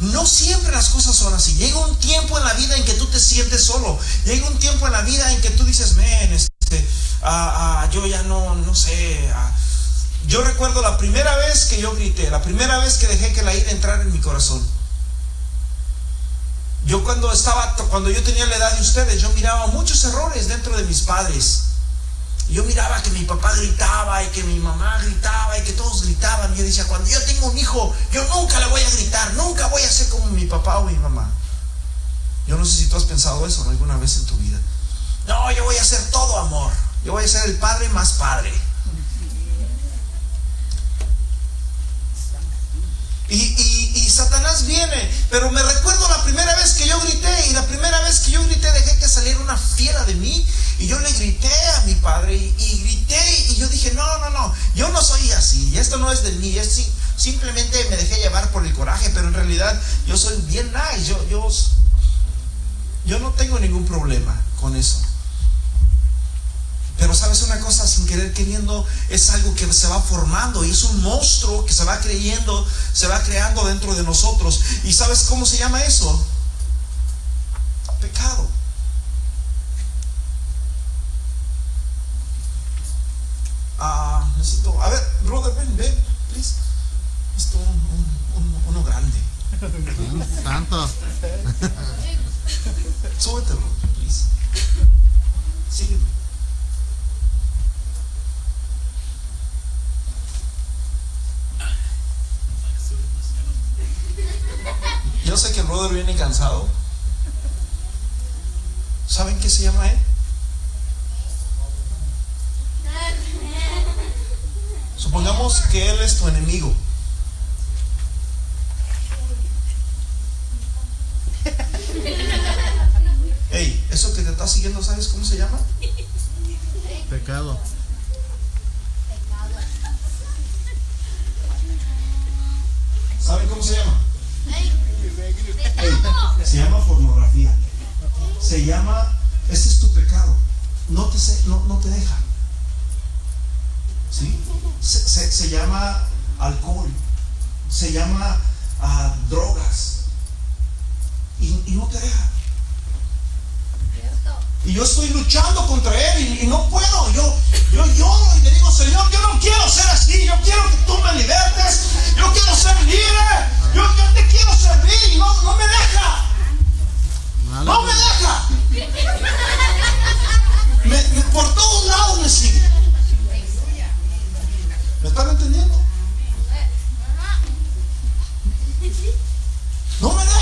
no siempre las cosas son así. Llega un tiempo en la vida en que tú te sientes solo. Llega un tiempo en la vida en que tú dices, men, este, ah, ah, yo ya no, no sé. Ah". Yo recuerdo la primera vez que yo grité, la primera vez que dejé que la ira entrara en mi corazón. Yo cuando estaba, cuando yo tenía la edad de ustedes, yo miraba muchos errores dentro de mis padres. Yo miraba que mi papá gritaba y que mi mamá gritaba y que todos gritaban. Y yo decía, cuando yo tengo un hijo, yo nunca le voy a gritar, nunca voy a ser como mi papá o mi mamá. Yo no sé si tú has pensado eso alguna vez en tu vida. No, yo voy a ser todo amor. Yo voy a ser el padre más padre. Y, Satanás viene, pero me recuerdo la primera vez que yo grité y la primera vez que yo grité dejé que saliera una fiera de mí y yo le grité a mi padre y, grité y yo dije, no, no, no, yo no soy así, esto no es de mí, es, simplemente me dejé llevar por el coraje, pero en realidad yo soy bien nice, yo, yo, yo no tengo ningún problema con eso. Pero sabes una cosa, sin querer queriendo, es algo que se va formando y es un monstruo que se va creyendo, se va creando dentro de nosotros. ¿Y sabes cómo se llama eso? Pecado. Ah, necesito. A ver, brother, ven, ven, please. Esto un, uno grande. Tanto. Súbete, please. Sígueme. Brother viene cansado. ¿Saben qué se llama él? Supongamos que él es tu enemigo. Hey, eso que te está siguiendo, ¿sabes cómo se llama? Pecado. ¿Saben cómo se llama? Se llama pornografía. Se llama, ese es tu pecado. No te, no, no te deja. ¿Sí? Se, llama alcohol. Se llama ah, drogas. Y, no te deja. Y yo estoy luchando contra él y, no puedo. Yo, yo lloro y le digo, Señor, yo no quiero ser así. Yo quiero que tú me libertes. Yo quiero ser libre. Yo, te quiero servir y no, no me deja. No me deja. por todos lados me sigue. ¿Me están entendiendo? No me deja.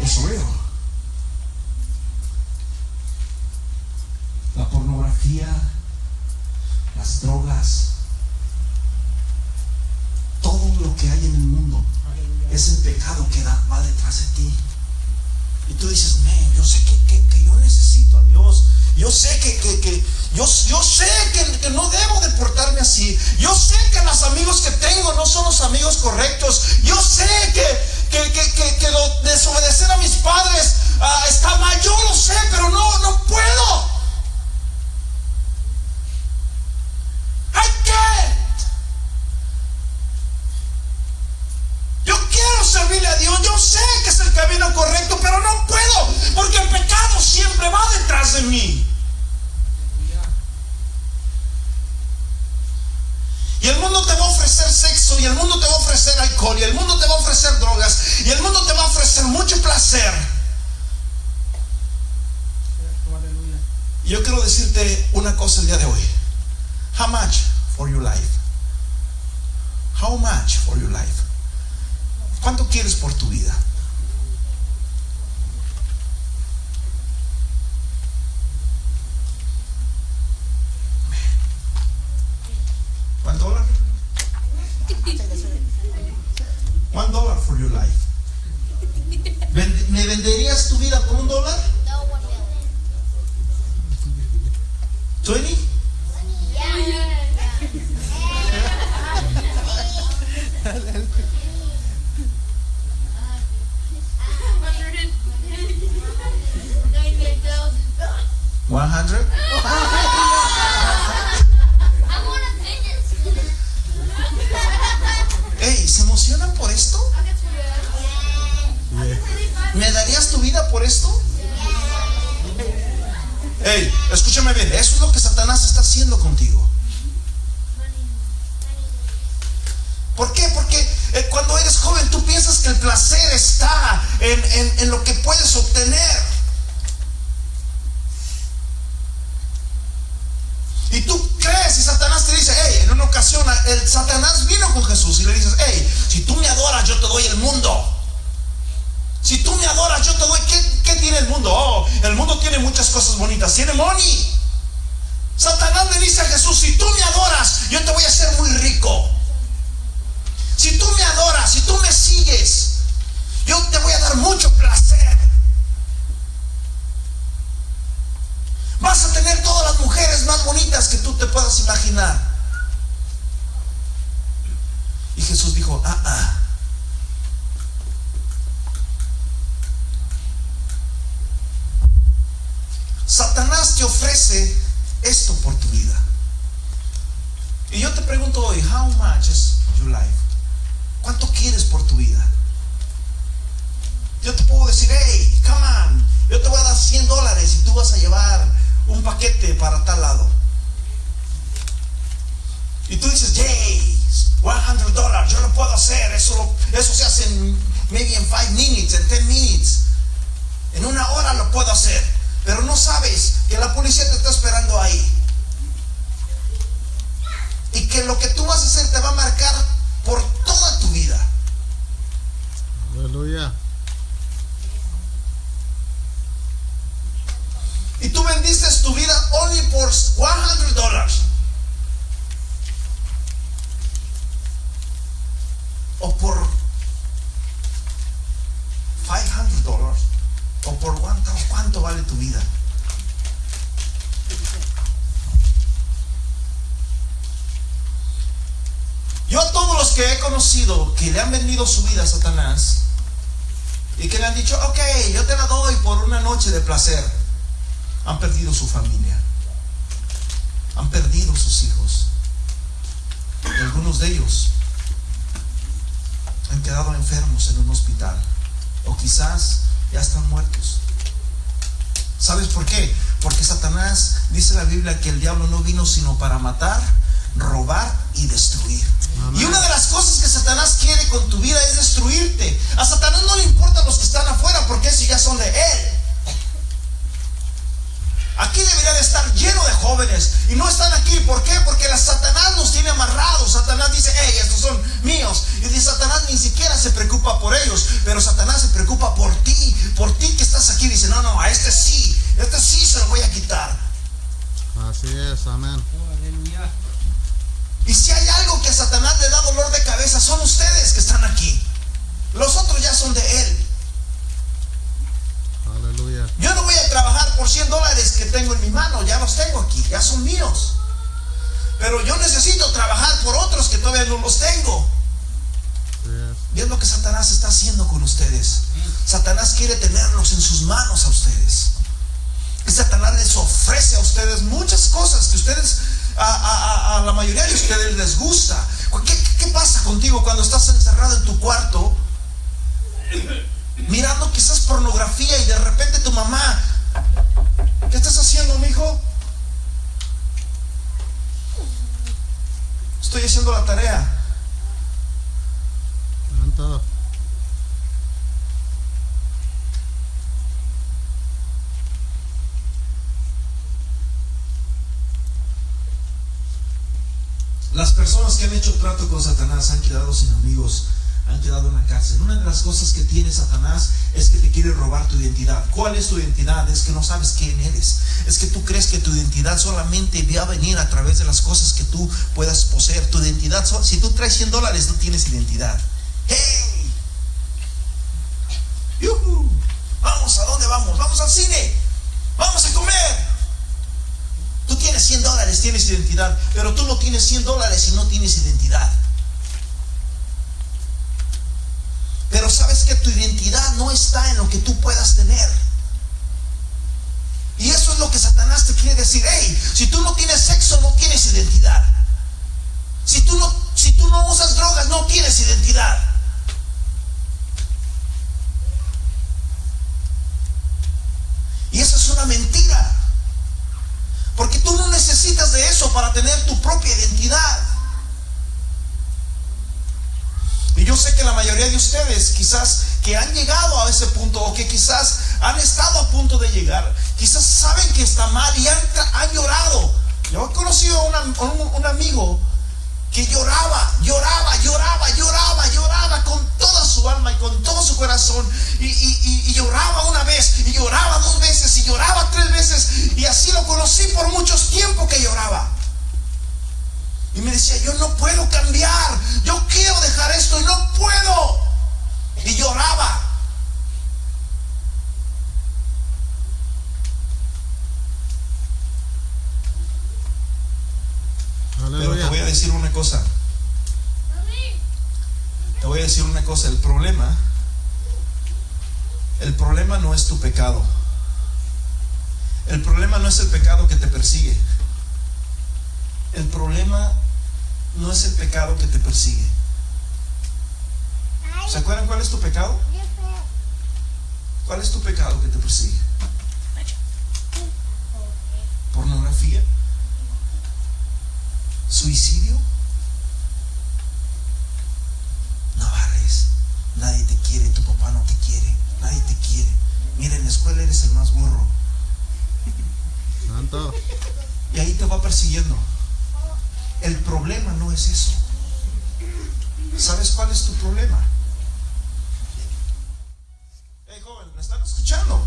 Es real. La pornografía, las drogas, todo lo que hay en el mundo es el pecado que va detrás de ti. Y tú dices, yo sé que, yo necesito a Dios. Yo sé que, que, yo, yo, sé que, no debo de portarme así. Yo sé que los amigos que tengo no son los amigos correctos. Yo sé que, que, que, que, desobedecer a mis padres ah, está mal. Yo lo sé, pero no, no puedo. How much for your life? How much for your life? ¿Cuánto quieres por tu vida? Paquete para tal lado. Y tú dices, yay, 100 dólares, yo lo puedo hacer, eso, eso se hace en, maybe en 5 minutes, en 10 minutes. En una hora lo puedo hacer. Pero no sabes que la policía te está esperando ahí. Y que lo que tú vas a hacer te va a marcar por toda tu vida. Aleluya. Y tú vendiste tu vida only por 100 dólares. O por 500 dólares. O por cuánto, cuánto vale tu vida. Yo a todos los que he conocido que le han vendido su vida a Satanás y que le han dicho, ok, yo te la doy por una noche de placer, han perdido su familia, han perdido sus hijos. Y algunos de ellos han quedado enfermos en un hospital o quizás ya están muertos. ¿Sabes por qué? Porque Satanás dice la Biblia que el diablo no vino sino para matar, robar y destruir. Y una de las cosas que Satanás quiere con tu vida es destruirte. A Satanás no le importan los que están afuera porque esos ya son de él. Aquí debería de estar lleno de jóvenes y no están aquí. ¿Por qué? Porque la Satanás nos tiene amarrados. Satanás dice, hey, estos son míos. Y dice, Satanás ni siquiera se preocupa por ellos, pero Satanás se preocupa por ti, por ti que estás aquí. Dice, no, no, a este sí, este sí se lo voy a quitar. Así es, amén. Y si hay algo que a Satanás le da dolor de cabeza, son ustedes que están aquí. Los otros ya son de él. Yo no voy a trabajar por 100 dólares que tengo en mi mano, ya los tengo aquí, ya son míos. Pero yo necesito trabajar por otros que todavía no los tengo. Y lo que Satanás está haciendo con ustedes. Satanás quiere tenerlos en sus manos a ustedes. Y Satanás les ofrece a ustedes muchas cosas que ustedes, a, la mayoría de ustedes les gusta. ¿Qué, ¿Qué pasa contigo cuando estás encerrado en tu cuarto? mirando quizás pornografía y de repente tu mamá, ¿qué estás haciendo, mi hijo? Estoy haciendo la tarea. Las personas que han hecho trato con Satanás han quedado sin amigos han quedado en la cárcel. Una de las cosas que tiene Satanás es que te quiere robar tu identidad. ¿Cuál es tu identidad? Es que no sabes quién eres. Es que tú crees que tu identidad solamente va a venir a través de las cosas que tú puedas poseer. Tu identidad, si tú traes 100 dólares, no tienes identidad. ¡Hey! ¡Yuhu! Vamos, ¿a dónde vamos? Vamos al cine. Vamos a comer. Tú tienes 100 dólares, tienes identidad, pero tú no tienes 100 dólares y no tienes identidad. Pero sabes que tu identidad no está en lo que tú puedas tener. Y eso es lo que Satanás te quiere decir. Hey, si tú no tienes sexo, no tienes identidad. Si tú no, si tú no usas drogas, no tienes identidad. Y eso es una mentira. Porque tú no necesitas de eso para tener tu propia identidad. Y yo sé que la mayoría de ustedes quizás que han llegado a ese punto o que quizás han estado a punto de llegar, quizás saben que está mal y han, han llorado. Yo he conocido a, un, amigo que lloraba, lloraba, lloraba, lloraba, lloraba con toda su alma y con todo su corazón. Y, y, lloraba una vez, y lloraba dos veces, y lloraba tres veces. Y así lo conocí por muchos tiempos que lloraba. Y me decía, yo no puedo cambiar, yo quiero dejar esto y no puedo. Y lloraba. Pero te voy a decir una cosa. Te voy a decir una cosa. El problema, el problema no es tu pecado. El problema no es el pecado que te persigue. El problema no es el pecado que te persigue. ¿Se acuerdan cuál es tu pecado? ¿Cuál es tu pecado que te persigue? Pornografía. Suicidio. No vales. Nadie te quiere. Tu papá no te quiere. Nadie te quiere. Mira, en la escuela eres el más burro. Santo. Y ahí te va persiguiendo. El problema no es eso. ¿Sabes cuál es tu problema? Hey joven, ¿me están escuchando?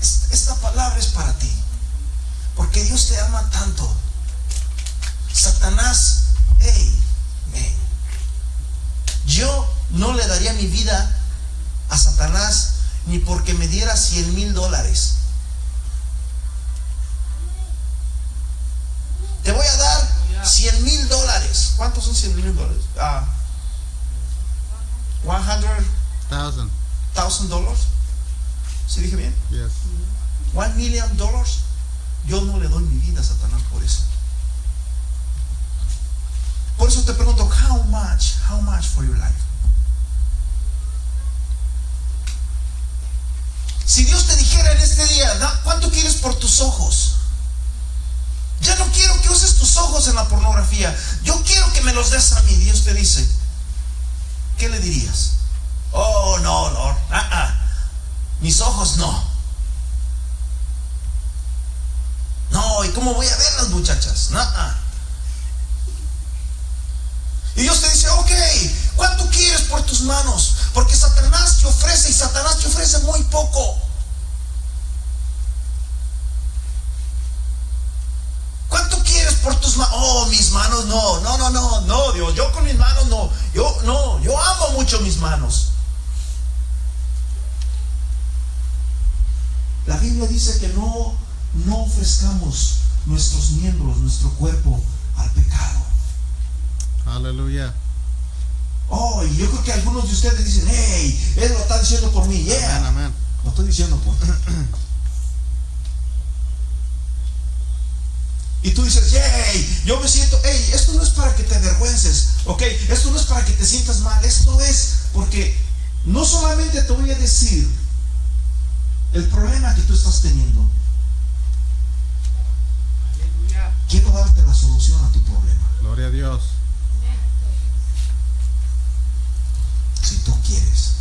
Esta palabra es para ti. Porque Dios te ama tanto. Satanás, hey, yo no le daría mi vida a Satanás ni porque me diera 100 mil dólares. Te voy a dar 100 mil dólares. ¿Cuántos son 100 mil dólares? Ah, 100,000 thousand dollars. ¿Sí dije bien? Yes. One million dollars. Yo no le doy mi vida a Satanás por eso. Por eso te pregunto, how much, how much for your life? Si Dios te dijera en este día, ¿cuánto quieres por ojos? Ya no quiero que uses tus ojos en la pornografía. Yo quiero que me los des a mí. Dios te dice, ¿qué le dirías? Oh, no, Lord. Ah, ah. Mis ojos no. No, ¿y cómo voy a ver las muchachas? Ah, y Dios te dice, ok, ¿cuánto quieres por tus manos? Porque Satanás te ofrece y Satanás te ofrece muy poco. ¿Cuánto quieres por mis manos, no, no, no, no, no, Dios, yo con mis manos no, yo no, yo amo mucho mis manos. La Biblia dice que no, no ofrezcamos nuestros miembros, nuestro cuerpo al pecado. Aleluya. Oh, y yo creo que algunos de ustedes dicen, hey, Él lo está diciendo por mí, yeah. Amén. Lo estoy diciendo por Y tú dices, hey, yo me siento, hey, esto no es para que te avergüences, ok, esto no es para que te sientas mal, esto es porque no solamente te voy a decir el problema que tú estás teniendo, quiero darte la solución a tu problema. Gloria a Dios. Si tú quieres.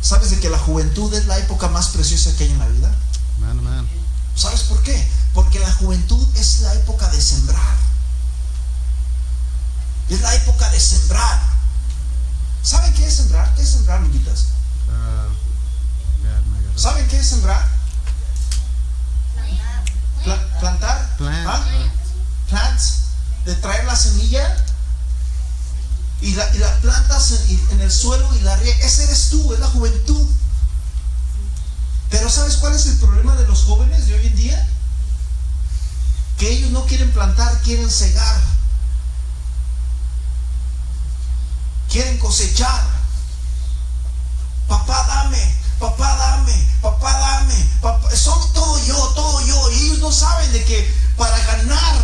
¿Sabes de que la juventud es la época más preciosa que hay en la vida? Amén, amén. ¿Sabes por qué? Porque la juventud es la época de sembrar. Es la época de sembrar. ¿Saben qué es sembrar? ¿Qué es sembrar, Luquitas? Uh, ¿Saben qué es sembrar? plantar. Plant. ¿Ah? Plants. De traer la semilla y la, y la plantas en, en, el suelo y la riega. Ese eres tú, es la juventud. Pero ¿sabes cuál es el problema de los jóvenes de hoy en día? Que ellos no quieren plantar, quieren cegar. Quieren cosechar. Papá, dame, papá dame, papá dame, papá, son todo yo, todo yo. Y ellos no saben de que para ganar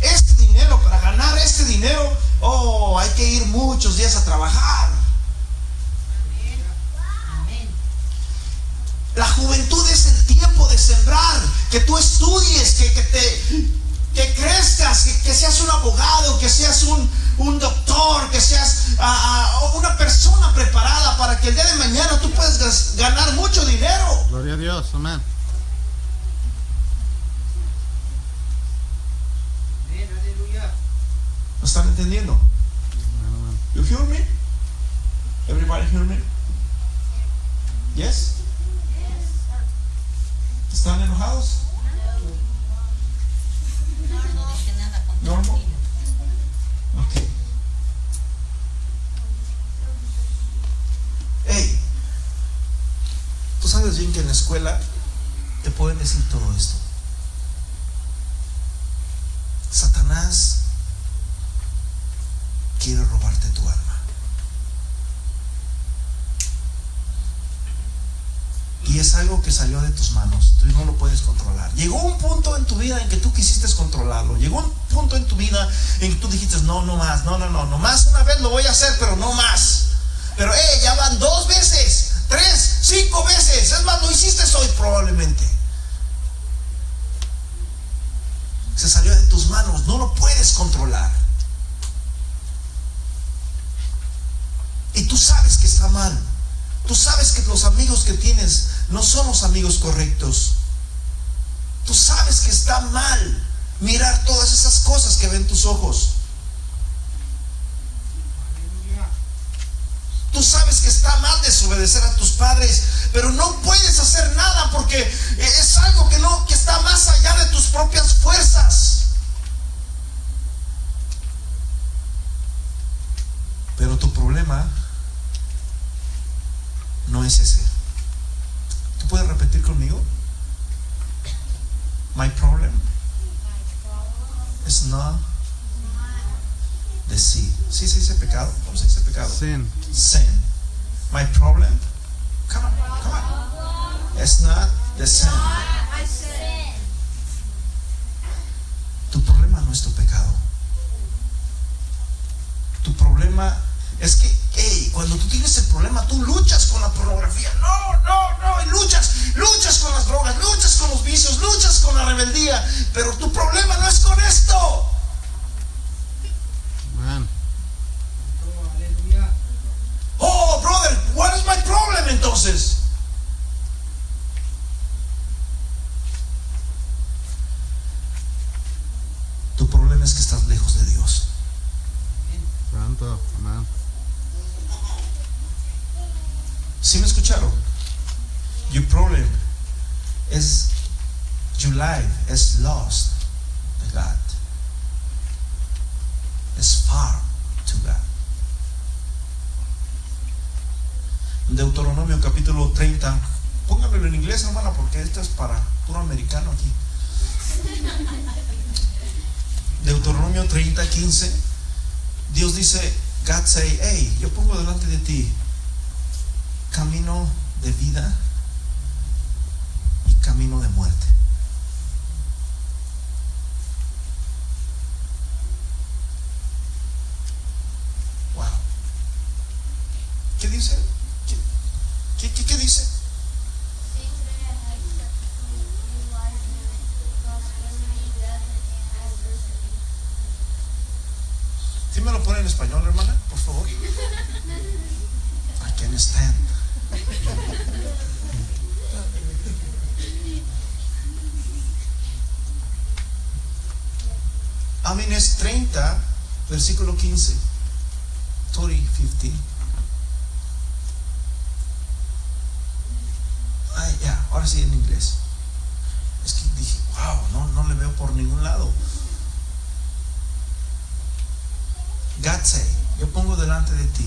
este dinero, para ganar este dinero, oh, hay que ir muchos días a trabajar. La juventud es el tiempo de sembrar, que tú estudies, que, que te que crezcas, que, seas un abogado, que seas un, doctor, que seas ah, ah, una persona preparada para que el día de mañana tú puedas ganar mucho dinero. Gloria a Dios, amén. ¿Me están entendiendo? You hear me? Everybody hear me? Yes? ¿Están enojados? ¿Normal? Ok. Hey, tú sabes bien que en la escuela te pueden decir todo esto. Satanás quiere robarte tu alma. Y es algo que salió de tus manos. Tú no lo puedes controlar. Llegó un punto en tu vida en que tú quisiste controlarlo. Llegó un punto en tu vida en que tú dijiste, no, no más, no, no, no, no más una vez lo voy a hacer, pero no más. Pero, eh, ya van dos veces, tres, cinco veces. Es más, lo hiciste hoy probablemente. Se salió de tus manos, no lo puedes controlar. Y tú sabes que está mal. Tú sabes que los amigos que tienes no son los amigos correctos. Tú sabes que está mal mirar todas esas cosas que ven tus ojos. Tú sabes que está mal desobedecer a tus padres, pero no puedes hacer nada porque es algo que no que está más allá de tus propias fuerzas. Pero tu problema no es ese. ¿Tú puedes repetir conmigo? My problem is not the sin. ¿Sí se dice pecado? ¿Cómo se dice pecado? Sin. Sin. My problem, come on, come on. It's not the sin. Tu problema no es tu pecado. Tu problema es que cuando tú tienes el problema, tú luchas con la pornografía. No, no, no, y luchas, luchas con las drogas, luchas con los vicios, luchas con la rebeldía. Pero tu problema no es con esto brother, what is my problem entonces? Tu problema es que estás lejos de Dios. Santo, amén. ¿Sí me escucharon? Your problem is your life is lost to God. It's far to God. Deuteronomio capítulo 30. Pónganmelo en inglés, hermana, porque esto es para puro americano aquí. Deuteronomio 30, 15. Dios dice, God say, hey, yo pongo delante de ti camino de vida y camino de muerte. Wow. ¿Qué dice? ¿Qué, qué, qué dice? ¿Sí me lo pone en español, hermana? Por favor. I can stand. Amén es 30, versículo 15. 30, 15. Ay, ya, ahora sí en inglés. Es que dije, wow, no, no le veo por ningún lado. God say, yo pongo delante de ti,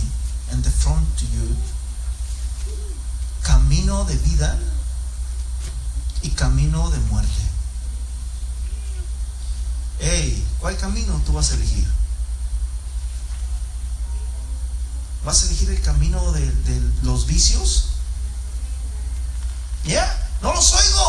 and the front to you, camino de vida y camino de muerte. Hey, ¿cuál camino tú vas a elegir? ¿Vas a elegir el camino de, de los vicios? ¿Ya? No los oigo.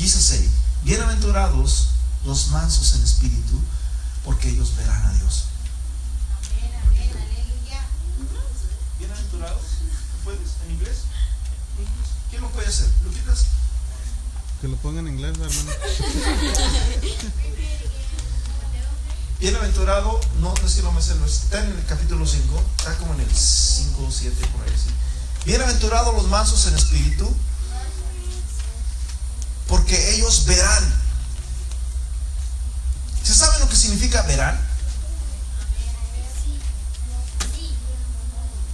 Jesus said, bienaventurados los mansos en espíritu, porque ellos verán a Dios. Bienaventurados, ¿puedes en inglés? ¿Quién lo puede hacer? ¿Luquitas? Que lo pongan en inglés, hermano. Bienaventurado, no, no es que no me sé, no está en el capítulo 5, está como en el 5 o 7 por ahí. sí. Bienaventurados los mansos en espíritu, porque ellos verán. ¿Se sabe lo que significa verán?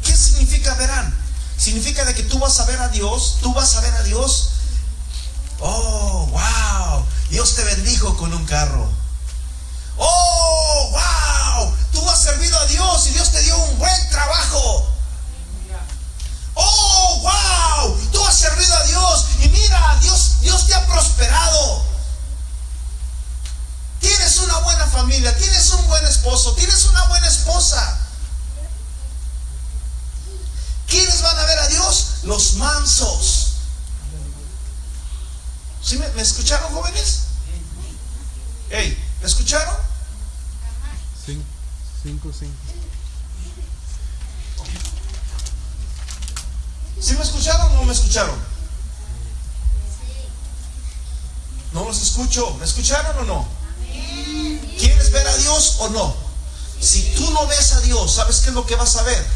¿Qué significa verán? Significa de que tú vas a ver a Dios, tú vas a ver a Dios. Oh, wow, Dios te bendijo con un carro. Oh, wow, tú has servido a Dios y Dios te dio un buen trabajo. Oh, wow, tú servido a Dios y mira, Dios, Dios te ha prosperado. Tienes una buena familia, tienes un buen esposo, tienes una buena esposa. ¿Quiénes van a ver a Dios? Los mansos. ¿Sí me, escucharon, jóvenes? Hey, ¿me escucharon? Cin- Cinco, cinco. ¿Sí me escucharon o no me escucharon? No los escucho. ¿Me escucharon o no? ¿Quieres ver a Dios o no? Si tú no ves a Dios, ¿sabes qué es lo que vas a ver?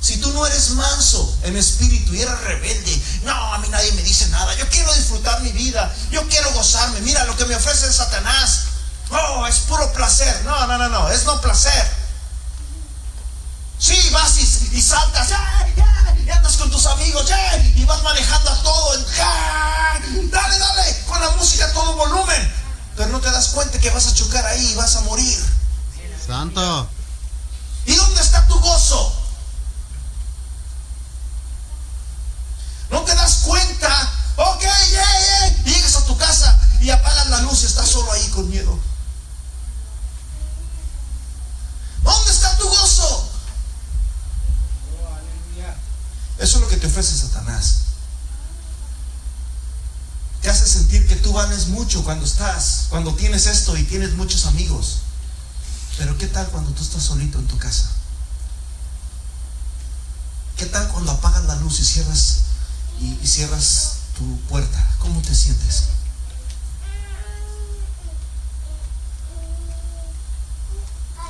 Si tú no eres manso en espíritu y eres rebelde, no, a mí nadie me dice nada. Yo quiero disfrutar mi vida, yo quiero gozarme. Mira lo que me ofrece Satanás. Oh, es puro placer. No, no, no, no, es no placer. Sí, vas y, y saltas, y andas con tus amigos, y vas manejando a todo, dale, dale, con la música a todo volumen, pero no te das cuenta que vas a chocar ahí y vas a morir. Santo. ¿Y dónde está tu gozo? Cuando estás, cuando tienes esto y tienes muchos amigos. Pero ¿qué tal cuando tú estás solito en tu casa? ¿Qué tal cuando apagas la luz y cierras y, y cierras tu puerta? ¿Cómo te sientes?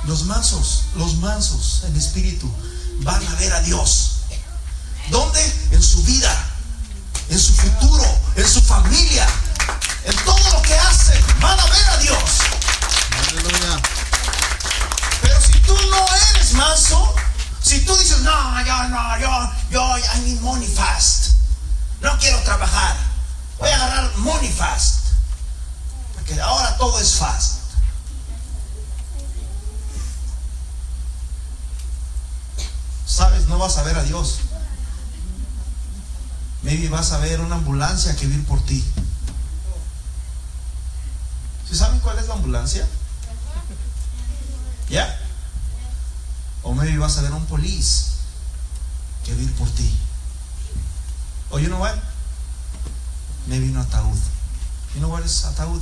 Los mansos, los mansos en espíritu van a ver a Dios. ¿Dónde? En su vida, en su futuro, en su familia, en todo lo que hacen. Van a ver a Dios. Aleluya. Pero si tú no eres manso, si tú dices, no, yo no, yo, yo, I need money fast. No quiero trabajar. Voy a agarrar money fast. Porque ahora todo es fast. Sabes, no vas a ver a Dios. Maybe vas a ver una ambulancia que vir por ti. ¿Sí saben cuál es la ambulancia? ¿Ya? O maybe vas a ver un police que vir por ti. Oh, you know what? Maybe un ataúd. You know what is ataúd?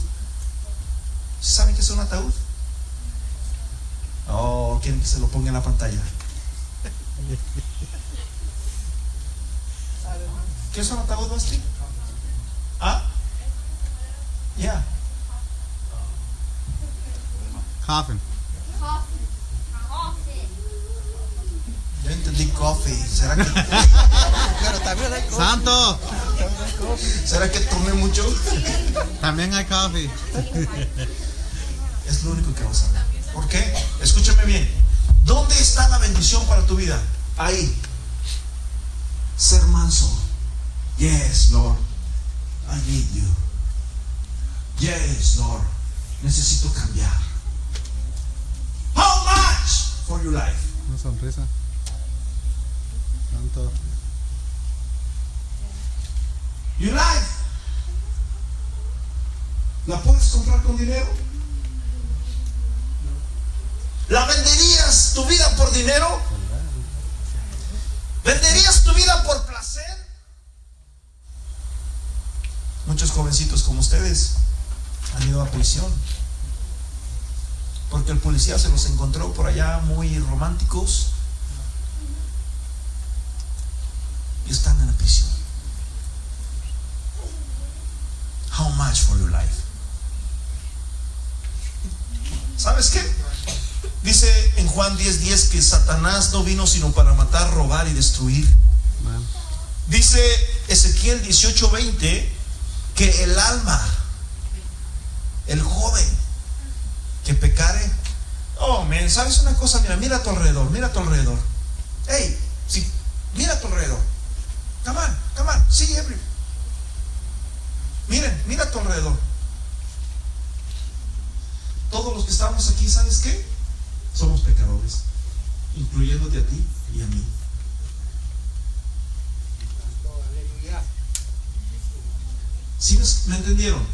¿Saben qué es un ataúd? Oh, quieren que se lo ponga en la pantalla. ¿Qué es un ataúd, Basti? ¿Ah? Ya. Coffin. Yo entendí coffee. ¿Será que, Pero también hay cosas. Santo. ¿será que tomé mucho? También hay coffee. Es lo único que vamos a ver. ¿Por qué? Escúchame bien. ¿Dónde está la bendición para tu vida? Ahí. Ser manso. Yes, Lord. I need you. Yes, Lord. Necesito cambiar. For your life? Una sonrisa. Santo. Your life. ¿La puedes comprar con dinero? ¿La venderías tu vida por dinero? ¿Venderías tu vida por placer? Muchos jovencitos como ustedes han ido a prisión. Porque el policía se los encontró por allá muy románticos. Y están en la prisión. How much for your life? ¿Sabes qué? Dice en Juan 10:10 que Satanás no vino sino para matar, robar y destruir. Dice Ezequiel 18:20 que el alma, el joven que pecare, oh, men, ¿sabes una cosa? Mira, mira a tu alrededor, mira a tu alrededor. Hey, sí, mira a tu alrededor. Come on, come on, sí, every. Miren, mira a tu alrededor. Todos los que estamos aquí, ¿sabes qué? Somos pecadores, incluyéndote a ti y a mí. ¿Sí me entendieron?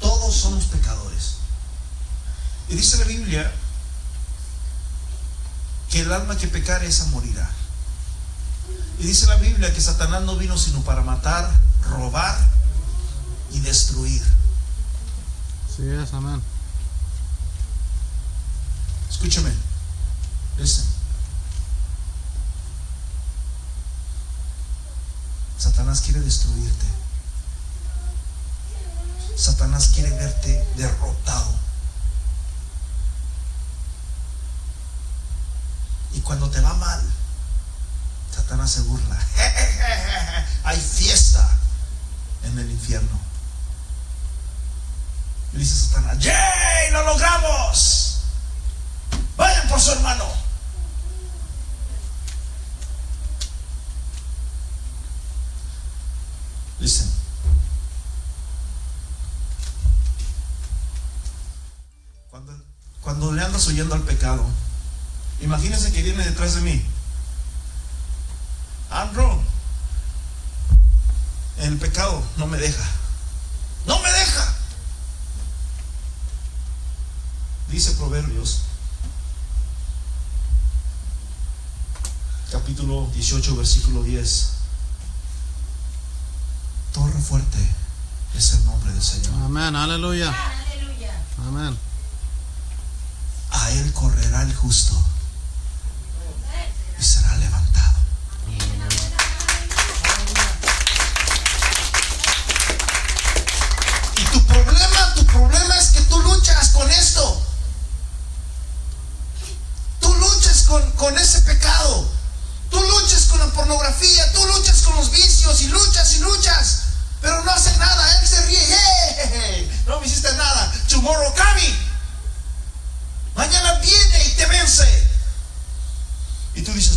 Todos somos pecadores. Y dice la Biblia que el alma que pecare esa morirá. Y dice la Biblia que Satanás no vino sino para matar, robar y destruir. Sí es, amén. Escúchame. Listen. Satanás quiere destruirte. Satanás quiere verte derrotado. Cuando te va mal, Satanás se burla. Hay fiesta en el infierno. Y dice Satanás, ¡Yay! ¡Lo logramos! Vayan por su hermano. Listen. Cuando, cuando le andas huyendo al pecado, imagínense que viene detrás de mí. Andrew, el pecado no me deja. No me deja. Dice Proverbios, capítulo 18, versículo 10. Torre fuerte es el nombre del Señor. Amén, aleluya. Aleluya. Amén. A él correrá el justo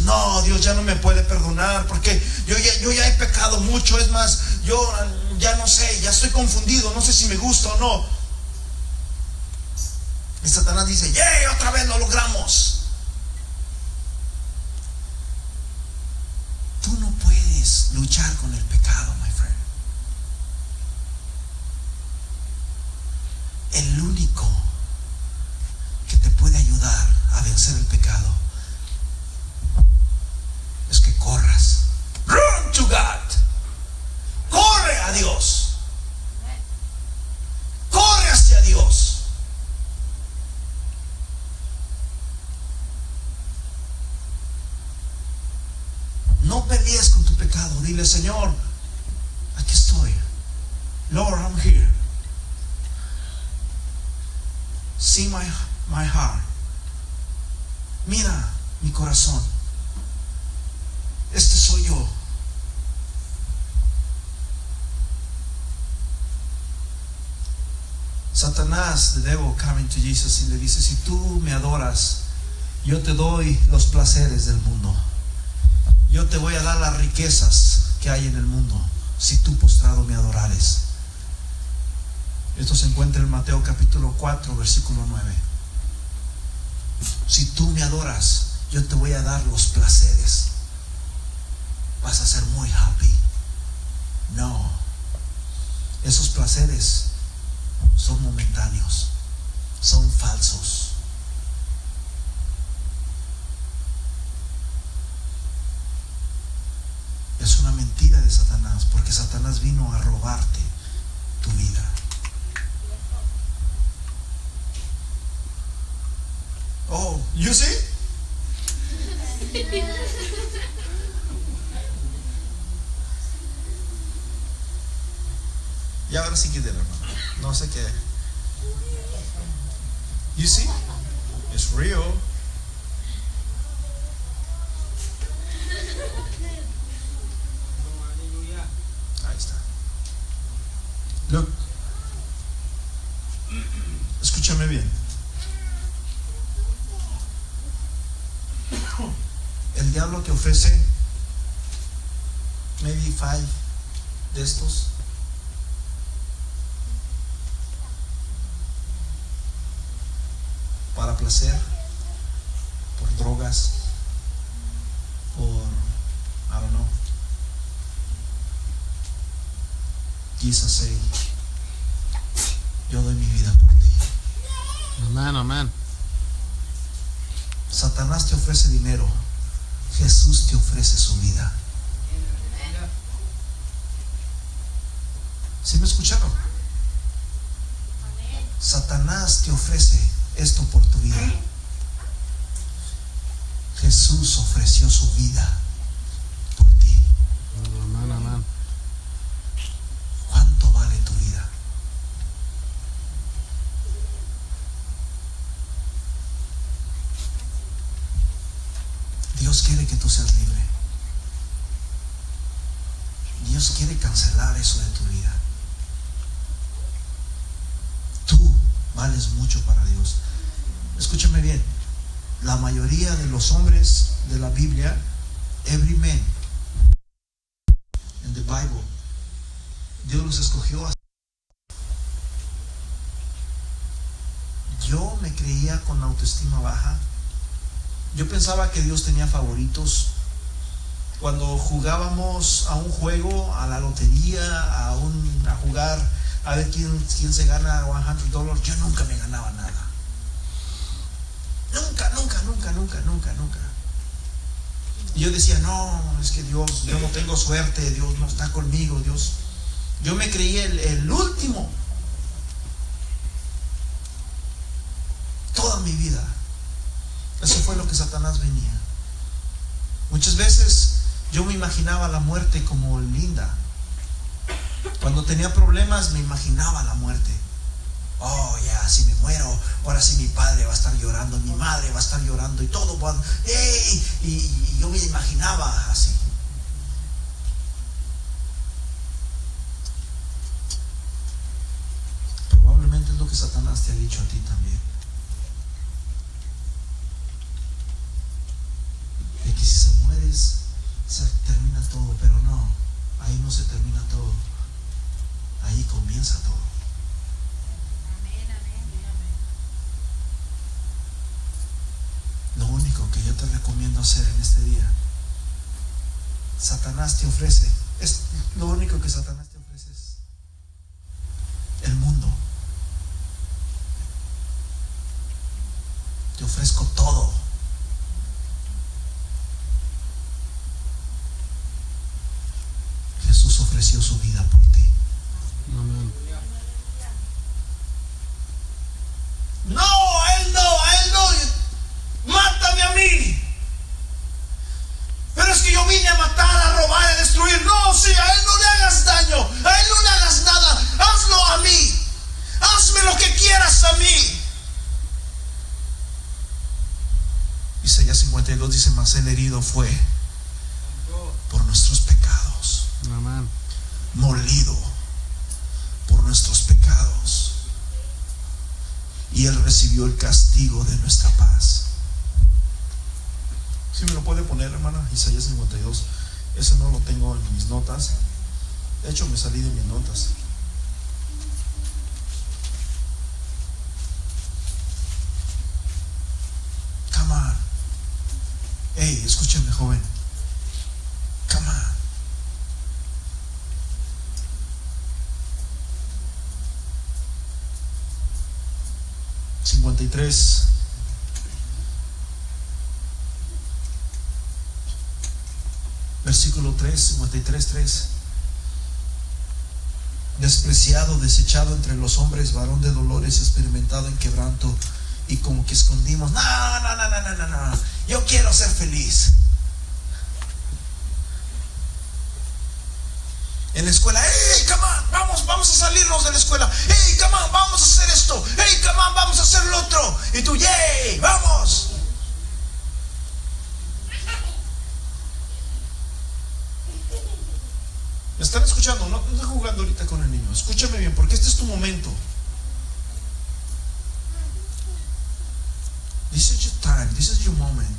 no, Dios ya no me puede perdonar porque yo ya, he pecado mucho. Es más, yo ya no sé, ya estoy confundido. No sé si me gusta o no. Y Satanás dice, ¡yay! Otra vez lo logramos. Tú no puedes luchar con el pecado, my friend. El único que te puede ayudar a vencer el pecado es que corras. Run to God. pelees con tu pecado. Dile, Señor, aquí estoy. Lord, I'm here. See my, my heart. Mira mi corazón. Este soy yo. Satanás, the devil, coming to Jesus y le dice, si tú me adoras, yo te doy los placeres del mundo. Yo te voy a dar las riquezas que hay en el mundo si tú postrado me adorares. Esto se encuentra en Mateo capítulo 4, versículo 9. Si tú me adoras, yo te voy a dar los placeres. Vas a ser muy happy. No. Esos placeres son momentáneos. Son falsos. Es una mentira de Porque Satanás vino a robarte tu vida. Oh, you see? Y ahora sí que hermano. No sé qué. You see? It's real. Aleluya. Ahí está. Look. Escúchame bien. El diablo te ofrece maybe five de estos. Para placer, por drogas, por, I don't know, Jesus say, yo doy mi vida por ti. Amén, amén. Satanás te ofrece dinero, Jesús te ofrece su vida. ¿Sí me escucharon? Satanás te ofrece esto por tu vida. Jesús ofreció su vida por ti. Amén, amén. ¿Cuánto vale tu vida? Dios quiere que tú seas libre. Dios quiere cancelar eso de tu vida. Tú vales mucho para Dios. Escúchame bien. La mayoría de los hombres de la Biblia, every man in the Bible, Dios los escogió. Yo me creía con autoestima baja. Yo pensaba que Dios tenía favoritos. Cuando jugábamos a un juego, a la lotería, a, un, a jugar, a ver quién, quién se gana 100 dólares, yo nunca me ganaba nada. Nunca, nunca, nunca, nunca, nunca, nunca. Y yo decía, no, es que Dios, yo no tengo suerte, Dios no está conmigo, Dios. Yo me creía el, el último. Toda mi vida. Eso fue lo que Muchas veces yo me imaginaba la muerte como linda. Cuando tenía problemas me imaginaba la muerte. Oh, ya, si me muero, ahora sí mi padre va a estar llorando, mi madre va a estar llorando y todo. ¡Ey! Y, y yo me imaginaba así. Probablemente es lo que Satanás te ha dicho a ti también. De que si se mueres, se termina todo, pero no, ahí no se termina todo. Ahí comienza todo. Lo único que yo te recomiendo hacer en este día, Satanás te ofrece, es lo único que Satanás te ofrece es el mundo. Te ofrezco todo. Jesús ofreció su vida por ti. Amén. No, a él no, a él no. Mátame a mí. Pero es que yo vine a matar a Oh, sí, a Él no le hagas daño. A Él no le hagas nada. Hazlo a mí. Hazme lo que quieras a mí. Isaías 52 dice, más el herido fue por nuestros pecados, Amén. molido por nuestros pecados. Y Él recibió el castigo de nuestra paz. Si me lo puede poner, hermana, Isaías 52. Ese no lo tengo en mis notas. De hecho, me salí de mis notas. Come on. Hey, escúchame, joven. Come on. Cincuenta y tres. Versículo 3, 53, 3. Despreciado, desechado entre los hombres, varón de dolores, experimentado en quebranto, y como que escondimos. No, no, no, no, no, no, no. Yo quiero ser feliz. En la escuela, hey, come on, vamos, vamos a salirnos de la escuela. Hey, come on, vamos a hacer esto. Hey, come on, vamos a hacer lo otro. Y tú, yay, vamos. ¿Me están escuchando? No, no estoy jugando ahorita con el niño. Escúchame bien, porque este es tu momento. This is your time. This is your moment.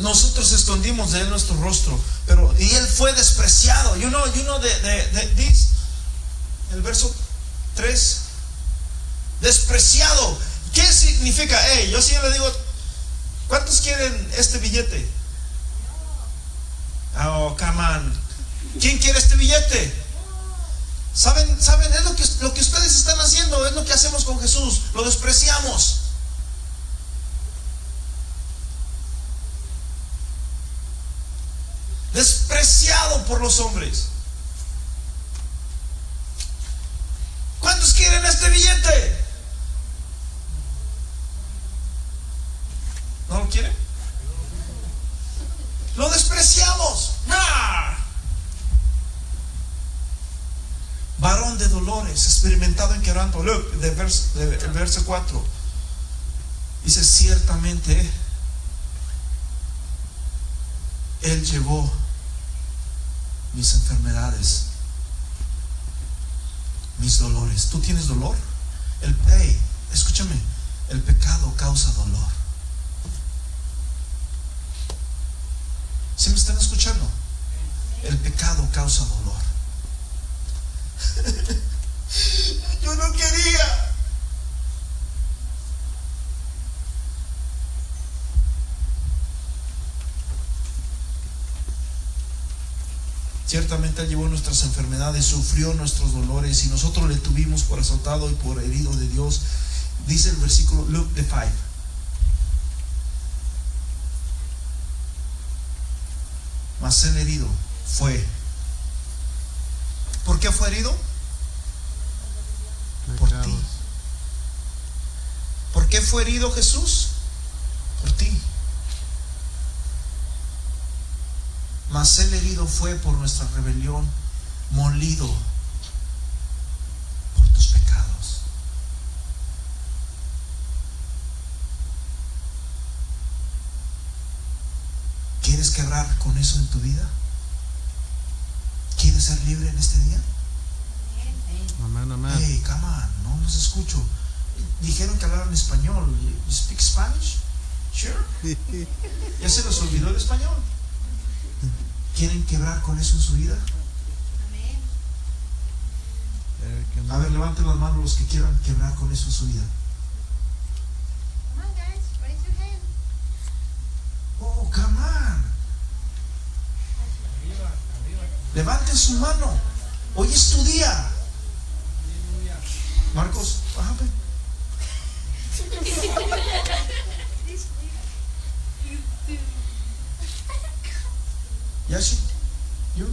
Nosotros escondimos de él nuestro rostro, pero y él fue despreciado. You know, you know de, de, this, el verso 3, despreciado. ¿Qué significa? Hey, yo le digo, ¿cuántos quieren este billete? Oh, come on. ¿Quién quiere este billete? ¿Saben? ¿Saben? Es lo que, lo que ustedes están haciendo, es lo que hacemos con Jesús. Lo despreciamos. Despreciado por los hombres. ¿Cuántos quieren este billete? ¿No lo quieren? Lo despreciamos. ¡Ah! varón de dolores, quebranto. Look, de vers, de, verso 4. Dice, ciertamente Él llevó mis enfermedades, mis dolores. ¿Tú tienes dolor? El hey, escúchame, el pecado causa dolor. ¿Sí me están escuchando? El pecado causa dolor. Yo no quería. Ciertamente Él llevó nuestras enfermedades, sufrió nuestros dolores y nosotros le tuvimos por azotado y por herido de Dios. Dice el versículo Luke the 5. Mas el herido fue. ¿Por qué fue herido? Por ti. Pecados. ¿Por qué fue herido Jesús? Por ti. Mas el herido fue por nuestra rebelión, molido por tus pecados. ¿Quieres quebrar con eso en tu vida? ¿Quieres ser libre en este día? Hey, come on, no los escucho. Dijeron que hablaban español. You speak Spanish? Sure. ¿Ya se les olvidó el español? ¿Quieren quebrar con eso en su vida? A ver, levanten las manos los que quieran quebrar con eso en su vida. Come on, guys, raise your hand. Oh, come on. Levanten su mano. Hoy es tu día. Marcos, bájame. Yashi, yo.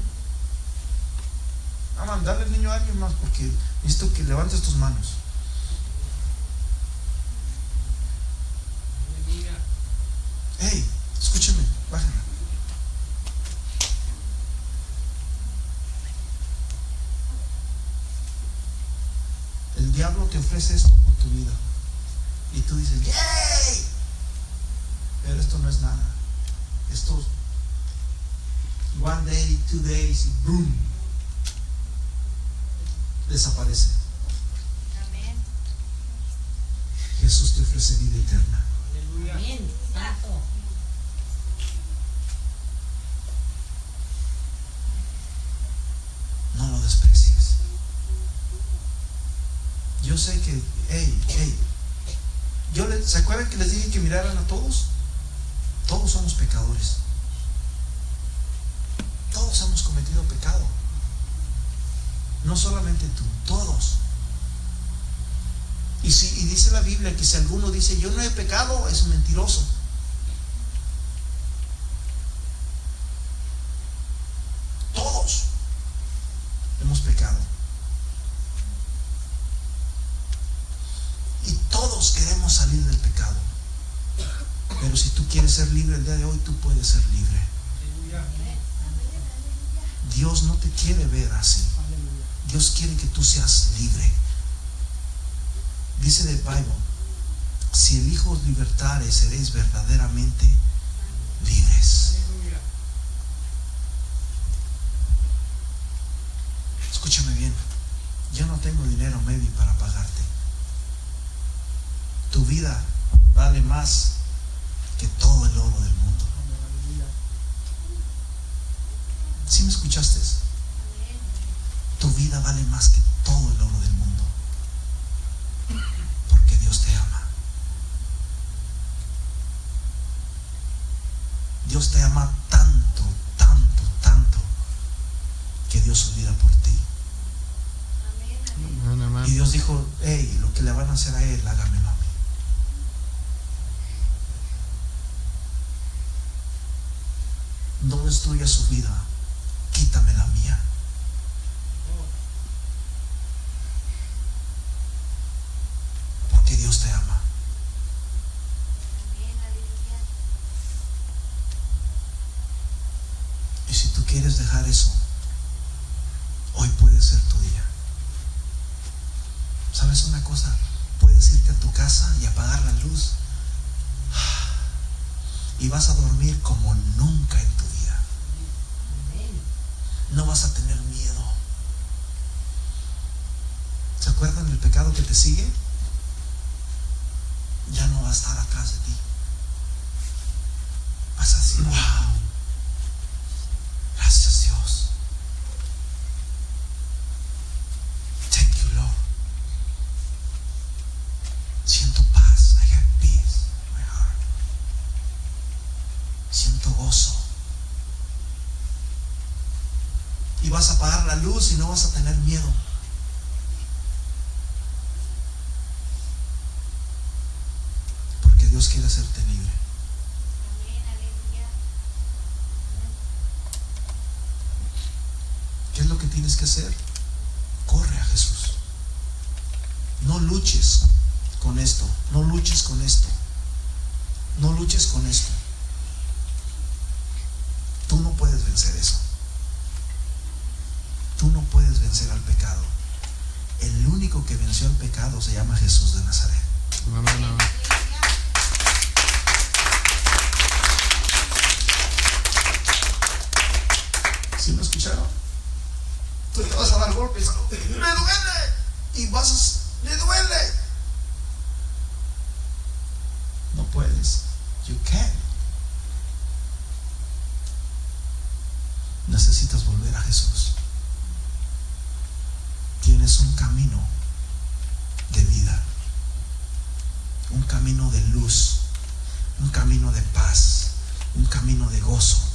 Aman, dale al niño a alguien más porque necesito que levantes tus manos. Hey, Escúchenme, bájenla. El diablo te ofrece esto por tu vida. Y tú dices, ¡yay! Pero esto no es nada. Esto, one day, two days, y boom, desaparece. Amén. Jesús te ofrece vida eterna. Amén. Santo. No lo desprecies. Yo sé que, hey, hey, yo le- ¿se acuerdan que les dije que miraran a todos? Todos somos pecadores. Todos hemos cometido pecado. No solamente tú, todos. Y, si, y dice la Biblia que si alguno dice yo no he pecado, es mentiroso. Todos hemos pecado. Y todos queremos salir del pecado. Pero si tú quieres ser libre el día ser libre. Dios no te quiere ver así. Dios quiere que tú seas libre. Dice el Bible, si el Hijo os libertare, seréis verdaderamente libres. Escúchame bien, yo no tengo dinero maybe para pagarte. Tu vida vale más que todo el oro del mundo. ¿Sí me escuchaste? Tu vida vale más que todo el oro del mundo. Porque Dios te ama. Dios te ama tanto, tanto, tanto, que dio su vida por ti. Amén. Amén. Amén, Y. Dios dijo, hey, lo que le van a hacer a él, hágamelo a mí. No destruya su vida, quítame la mía. Porque Dios te ama. Y si tú quieres dejar eso, hoy puede ser tu día. ¿Sabes una cosa? Puedes irte a tu casa y apagar la luz. Y vas a dormir como nunca en tu vida. Amén. No vas a tener miedo. ¿Se acuerdan del pecado que te sigue? Ya no va a estar atrás de ti. Vas a decir. Gracias Dios. Thank you Lord. Siento paz. I have peace in my heart. Siento gozo. Y vas a apagar la luz y no vas a tener miedo. Porque Dios quiere hacerte libre. Amén. Aleluya. ¿Qué hacer? Corre a Jesús. No luches con esto. No luches con esto. No luches con esto. Tú no puedes vencer eso. Tú no puedes vencer al pecado. El único que venció al pecado se llama Jesús de Nazaret. Amén, amén. ¿Sí me escucharon? Tú vas a dar golpes. ¡Me duele! Y vas a... ¡Le duele! No puedes. You can't. Necesitas volver a Jesús. Tienes un camino de vida. Un camino de luz. Un camino de paz. Un camino de gozo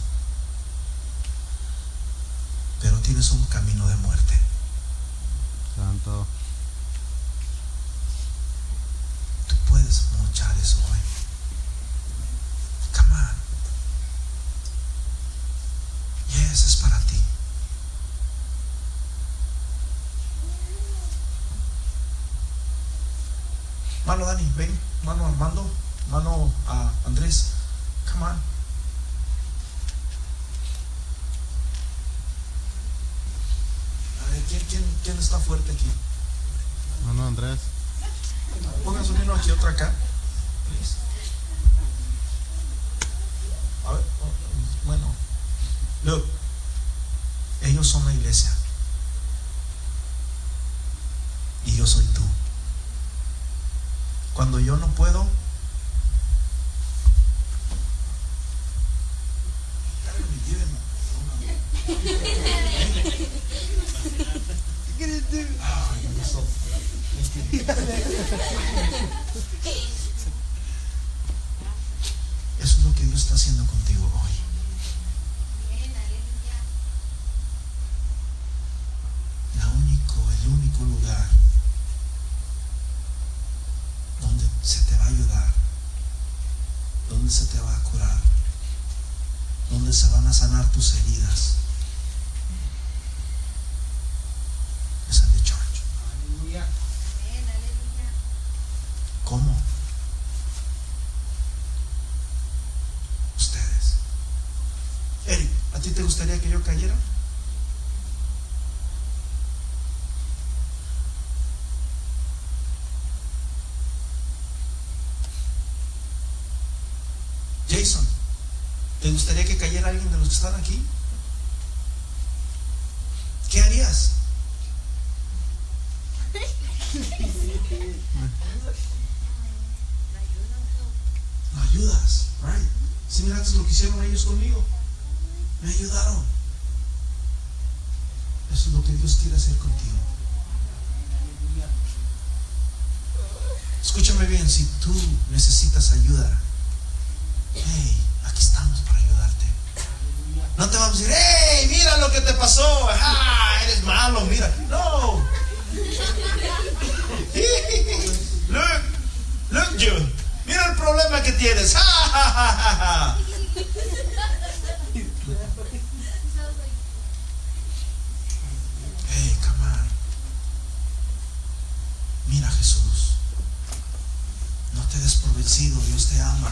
pero tienes un camino de muerte. Santo. Tú puedes luchar eso hoy. Come on. Yes, es para ti. Mano Dani, ven. Mano Armando. Mano a Andrés. Come on. por acá? Oh, oh, bueno, look, ellos son la iglesia. Y yo soy tú. Cuando yo no puedo, ¿te gustaría que cayera alguien de los que están aquí? ¿Qué harías? No ayudas, right? Si miraste lo que hicieron ellos conmigo, me ayudaron. Eso es lo que Dios quiere hacer contigo. Escúchame bien, si tú necesitas ayuda, hey, aquí estamos para ayudarte. No te vamos a decir, hey, mira lo que te pasó, Ajá, eres malo, mira. No. look, look you, mira el problema que tienes. hey, come on. Mira Jesús, no te des por Dios te ama.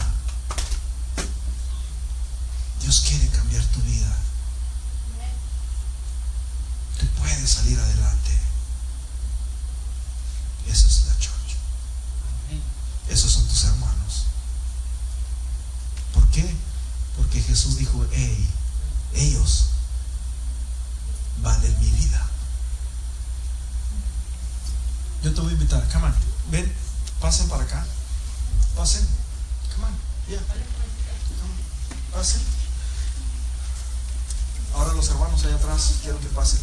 Pasen para acá. Pasen. Come on. Yeah. Come. Pasen. Ahora los hermanos allá atrás quiero que pasen.